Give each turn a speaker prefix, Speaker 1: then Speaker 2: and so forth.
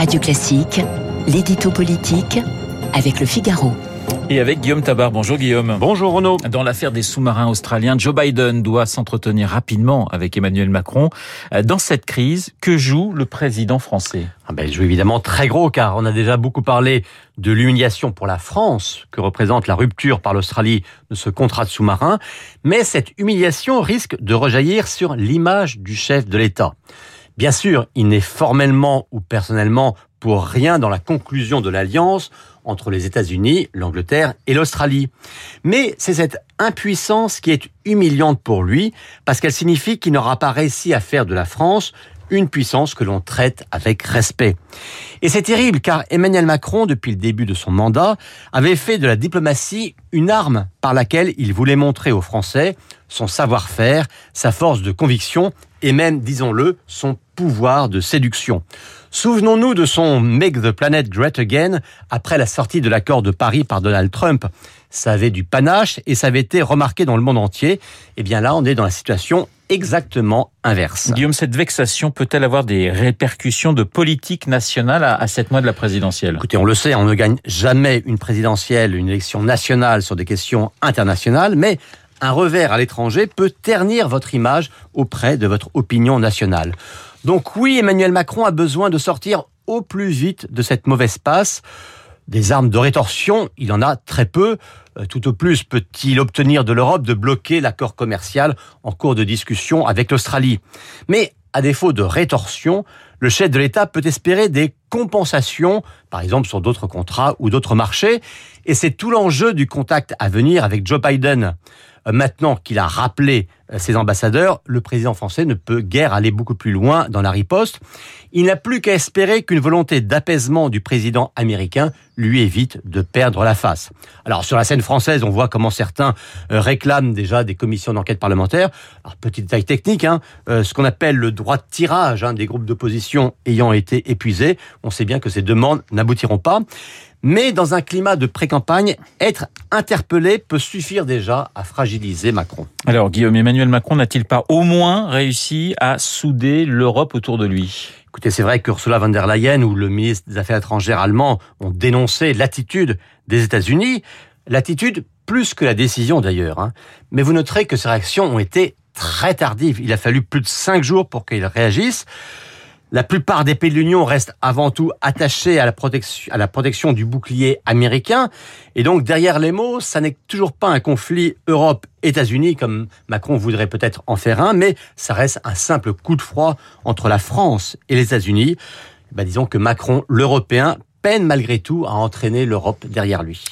Speaker 1: Radio Classique, l'édito politique avec le Figaro.
Speaker 2: Et avec Guillaume Tabar. Bonjour Guillaume.
Speaker 3: Bonjour Renaud.
Speaker 2: Dans l'affaire des sous-marins australiens, Joe Biden doit s'entretenir rapidement avec Emmanuel Macron. Dans cette crise, que joue le président français?
Speaker 3: Ah ben, Il joue évidemment très gros car on a déjà beaucoup parlé de l'humiliation pour la France que représente la rupture par l'Australie de ce contrat de sous-marin. Mais cette humiliation risque de rejaillir sur l'image du chef de l'État. Bien sûr, il n'est formellement ou personnellement pour rien dans la conclusion de l'alliance entre les États-Unis, l'Angleterre et l'Australie. Mais c'est cette impuissance qui est humiliante pour lui, parce qu'elle signifie qu'il n'aura pas réussi à faire de la France une puissance que l'on traite avec respect. Et c'est terrible car Emmanuel Macron, depuis le début de son mandat, avait fait de la diplomatie une arme par laquelle il voulait montrer aux Français son savoir-faire, sa force de conviction et même, disons-le, son pouvoir de séduction. Souvenons-nous de son Make the Planet Great Again après la sortie de l'accord de Paris par Donald Trump. Ça avait du panache et ça avait été remarqué dans le monde entier. Et eh bien là, on est dans la situation exactement inverse.
Speaker 2: Guillaume, cette vexation peut-elle avoir des répercussions de politique nationale à, sept mois de la présidentielle?
Speaker 3: Écoutez, on le sait, on ne gagne jamais une présidentielle, une élection nationale sur des questions internationales, mais un revers à l'étranger peut ternir votre image auprès de votre opinion nationale. Donc oui, Emmanuel Macron a besoin de sortir au plus vite de cette mauvaise passe. Des armes de rétorsion, il en a très peu. Euh, tout au plus peut-il obtenir de l'Europe de bloquer l'accord commercial en cours de discussion avec l'Australie? Mais à défaut de rétorsion, le chef de l'État peut espérer des compensations, par exemple sur d'autres contrats ou d'autres marchés. Et c'est tout l'enjeu du contact à venir avec Joe Biden. Euh, maintenant qu'il a rappelé euh, ses ambassadeurs, le président français ne peut guère aller beaucoup plus loin dans la riposte. Il n'a plus qu'à espérer qu'une volonté d'apaisement du président américain lui évite de perdre la face. Alors sur la scène française, on voit comment certains euh, réclament déjà des commissions d'enquête parlementaire. Alors petite détail technique, hein, ce qu'on appelle le droit de tirage hein, des groupes d'opposition ayant été épuisés, on sait bien que ces demandes n'aboutiront pas. Mais dans un climat de pré-campagne, être interpellé peut suffire déjà à fragiliser Macron.
Speaker 2: Alors Guillaume, Emmanuel Macron n'a-t-il pas au moins réussi à souder l'Europe autour de lui?
Speaker 3: Écoutez, c'est vrai qu'Ursula von der Leyen ou le ministre des Affaires étrangères allemand ont dénoncé l'attitude des États-Unis, l'attitude plus que la décision d'ailleurs. Hein. Mais vous noterez que ces réactions ont été très tardives. Il a fallu plus de cinq jours pour qu'ils réagissent. La plupart des pays de l'Union restent avant tout attachés à la protection, du bouclier américain. Et donc, derrière les mots, ça n'est toujours pas un conflit Europe-États-Unis, comme Macron voudrait peut-être en faire un, mais ça reste un simple coup de froid entre la France et les États-Unis. Ben, disons que Macron, l'Européen, peine malgré tout à entraîner l'Europe derrière lui.